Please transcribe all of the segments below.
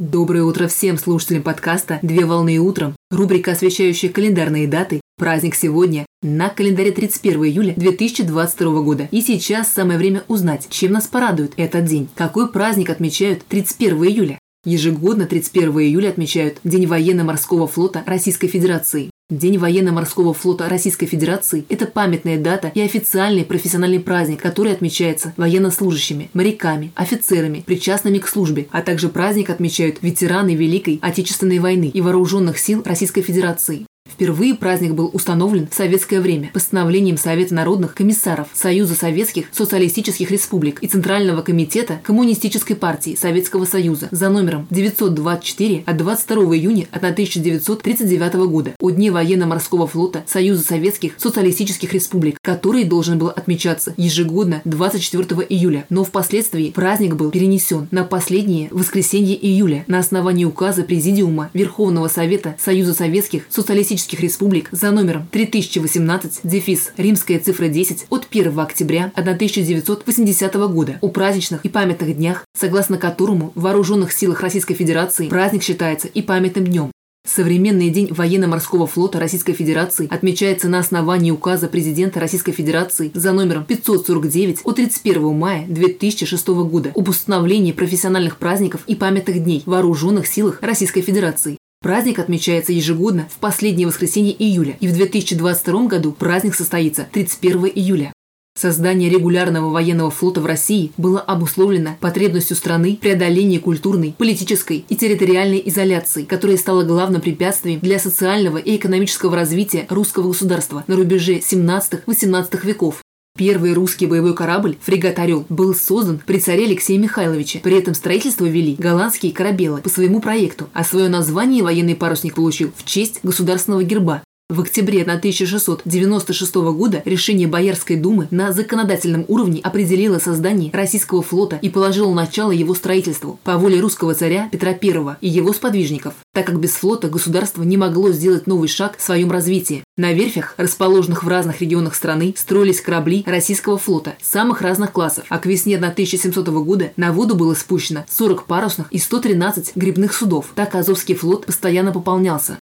Доброе утро всем слушателям подкаста «Две волны утром». Рубрика, освещающая календарные даты. Праздник сегодня на календаре 31 июля 2022 года. И сейчас самое время узнать, чем нас порадует этот день. Какой праздник отмечают 31 июля? Ежегодно 31 июля отмечают День военно-морского флота Российской Федерации. День военно-морского флота Российской Федерации – это памятная дата и официальный профессиональный праздник, который отмечается военнослужащими, моряками, офицерами, причастными к службе, а также праздник отмечают ветераны Великой Отечественной войны и вооруженных сил Российской Федерации. Впервые праздник был установлен в советское время постановлением Совета народных комиссаров Союза Советских Социалистических Республик и Центрального комитета Коммунистической партии Советского Союза за номером 924 от 22 июня 1939 года о Дне военно-морского флота Союза Советских Социалистических Республик, который должен был отмечаться ежегодно 24 июля, но впоследствии праздник был перенесен на последнее воскресенье июля на основании указа Президиума Верховного Совета Союза Советских Социалистических Социалистических Республик за номером 3018, дефис, римская цифра 10 от 1 октября 1980 года о праздничных и памятных днях, согласно которому в Вооруженных силах Российской Федерации праздник считается и памятным днем. Современный день военно-морского флота Российской Федерации отмечается на основании указа президента Российской Федерации за номером 549 от 31 мая 2006 года об установлении профессиональных праздников и памятных дней в Вооруженных силах Российской Федерации. Праздник отмечается ежегодно в последнее воскресенье июля, и в 2022 году праздник состоится 31 июля. Создание регулярного военного флота в России было обусловлено потребностью страны в преодолении культурной, политической и территориальной изоляции, которая стала главным препятствием для социального и экономического развития русского государства на рубеже 17-18 веков Первый русский боевой корабль, фрегат «Орел», был создан при царе Алексее Михайловиче. При этом строительство вели голландские корабелы по своему проекту, а свое название военный парусник получил в честь государственного герба. В октябре 1696 года решение Боярской думы на законодательном уровне определило создание российского флота и положило начало его строительству по воле русского царя Петра I и его сподвижников, так как без флота государство не могло сделать новый шаг в своем развитии. На верфях, расположенных в разных регионах страны, строились корабли российского флота самых разных классов, а к весне 1700 года на воду было спущено 40 парусных и 113 грибных судов. Так Азовский флот постоянно пополнялся.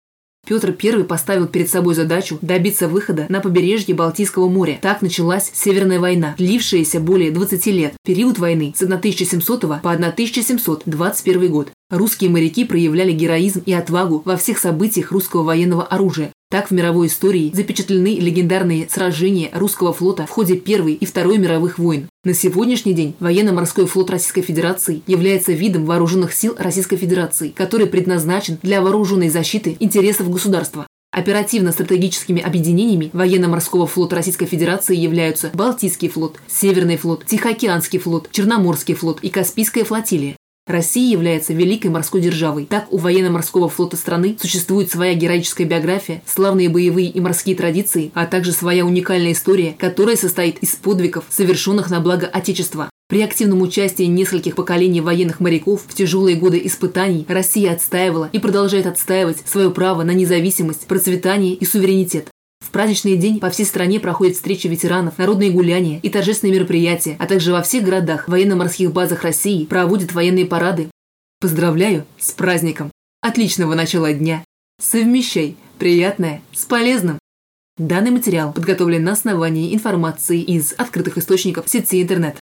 Петр I поставил перед собой задачу добиться выхода на побережье Балтийского моря. Так началась Северная война, длившаяся более 20 лет. Период войны с 1700 по 1721 год. Русские моряки проявляли героизм и отвагу во всех событиях русского военного оружия. Так в мировой истории запечатлены легендарные сражения русского флота в ходе Первой и Второй мировых войн. На сегодняшний день военно-морской флот Российской Федерации является видом вооруженных сил Российской Федерации, который предназначен для вооруженной защиты интересов государства. Оперативно-стратегическими объединениями военно-морского флота Российской Федерации являются Балтийский флот, Северный флот, Тихоокеанский флот, Черноморский флот и Каспийская флотилия. Россия является великой морской державой. Так у военно-морского флота страны существует своя героическая биография, славные боевые и морские традиции, а также своя уникальная история, которая состоит из подвигов, совершенных на благо Отечества. При активном участии нескольких поколений военных моряков в тяжелые годы испытаний Россия отстаивала и продолжает отстаивать свое право на независимость, процветание и суверенитет. В праздничный день по всей стране проходят встречи ветеранов, народные гуляния и торжественные мероприятия, а также во всех городах, военно-морских базах России проводят военные парады. Поздравляю с праздником! Отличного начала дня! Совмещай приятное с полезным! Данный материал подготовлен на основании информации из открытых источников сети интернет.